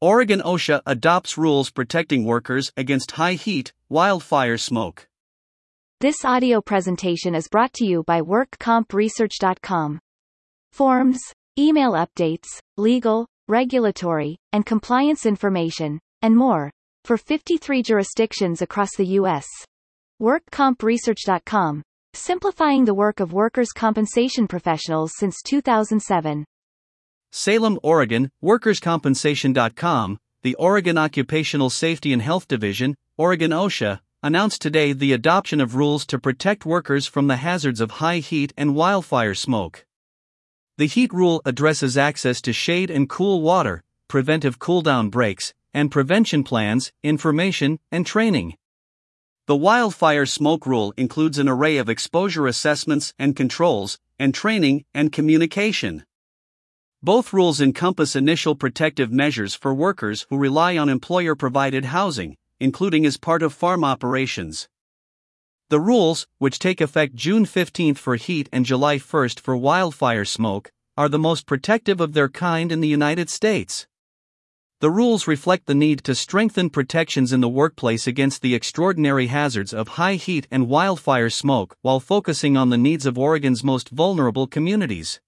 Oregon OSHA adopts rules protecting workers against high heat, wildfire smoke. This audio presentation is brought to you by WorkCompResearch.com. Forms, email updates, legal, regulatory, and compliance information, and more, for 53 jurisdictions across the U.S. WorkCompResearch.com, simplifying the work of workers' compensation professionals since 2007. Salem, Oregon, WorkersCompensation.com, the Oregon Occupational Safety and Health Division, Oregon OSHA, announced today the adoption of rules to protect workers from the hazards of high heat and wildfire smoke. The heat rule addresses access to shade and cool water, preventive cool-down breaks, and prevention plans, information, and training. The wildfire smoke rule includes an array of exposure assessments and controls, and training and communication. Both rules encompass initial protective measures for workers who rely on employer provided housing, including as part of farm operations. The rules, which take effect June 15 for heat and July 1 for wildfire smoke, are the most protective of their kind in the United States. The rules reflect the need to strengthen protections in the workplace against the extraordinary hazards of high heat and wildfire smoke while focusing on the needs of Oregon's most vulnerable communities.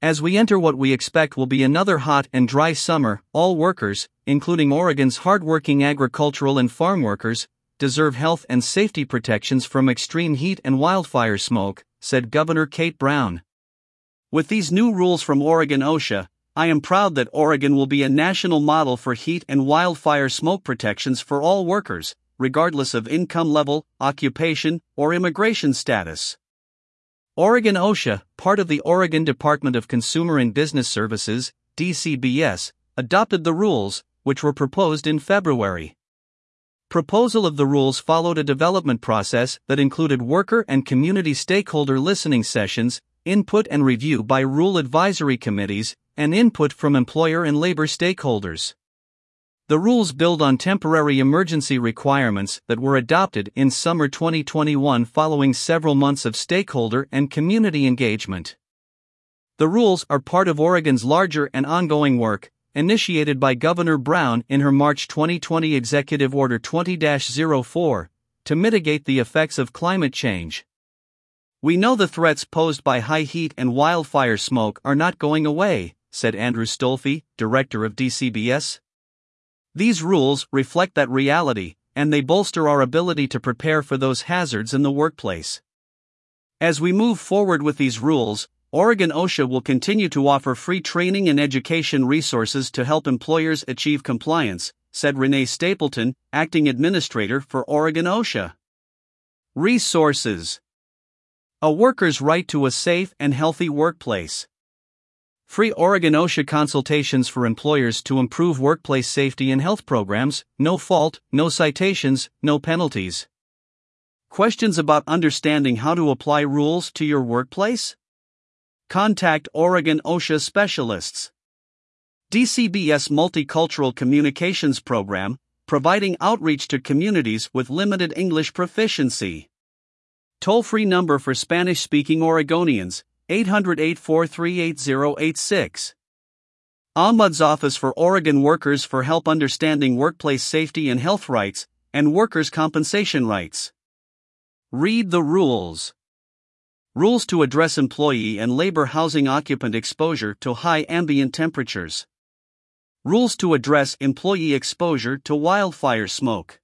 As we enter what we expect will be another hot and dry summer, all workers, including Oregon's hardworking agricultural and farm workers, deserve health and safety protections from extreme heat and wildfire smoke, said Governor Kate Brown. With these new rules from Oregon OSHA, I am proud that Oregon will be a national model for heat and wildfire smoke protections for all workers, regardless of income level, occupation, or immigration status. Oregon OSHA, part of the Oregon Department of Consumer and Business Services, DCBS, adopted the rules, which were proposed in February. Proposal of the rules followed a development process that included worker and community stakeholder listening sessions, input and review by rule advisory committees, and input from employer and labor stakeholders. The rules build on temporary emergency requirements that were adopted in summer 2021 following several months of stakeholder and community engagement. The rules are part of Oregon's larger and ongoing work, initiated by Governor Brown in her March 2020 Executive Order 20 04, to mitigate the effects of climate change. We know the threats posed by high heat and wildfire smoke are not going away, said Andrew Stolfi, director of DCBS. These rules reflect that reality, and they bolster our ability to prepare for those hazards in the workplace. As we move forward with these rules, Oregon OSHA will continue to offer free training and education resources to help employers achieve compliance, said Renee Stapleton, acting administrator for Oregon OSHA. Resources A worker's right to a safe and healthy workplace. Free Oregon OSHA consultations for employers to improve workplace safety and health programs, no fault, no citations, no penalties. Questions about understanding how to apply rules to your workplace? Contact Oregon OSHA specialists. DCBS Multicultural Communications Program, providing outreach to communities with limited English proficiency. Toll free number for Spanish speaking Oregonians 800 843 8086. Ombuds Office for Oregon Workers for help understanding workplace safety and health rights, and workers' compensation rights. Read the rules. Rules to address employee and labor housing occupant exposure to high ambient temperatures. Rules to address employee exposure to wildfire smoke.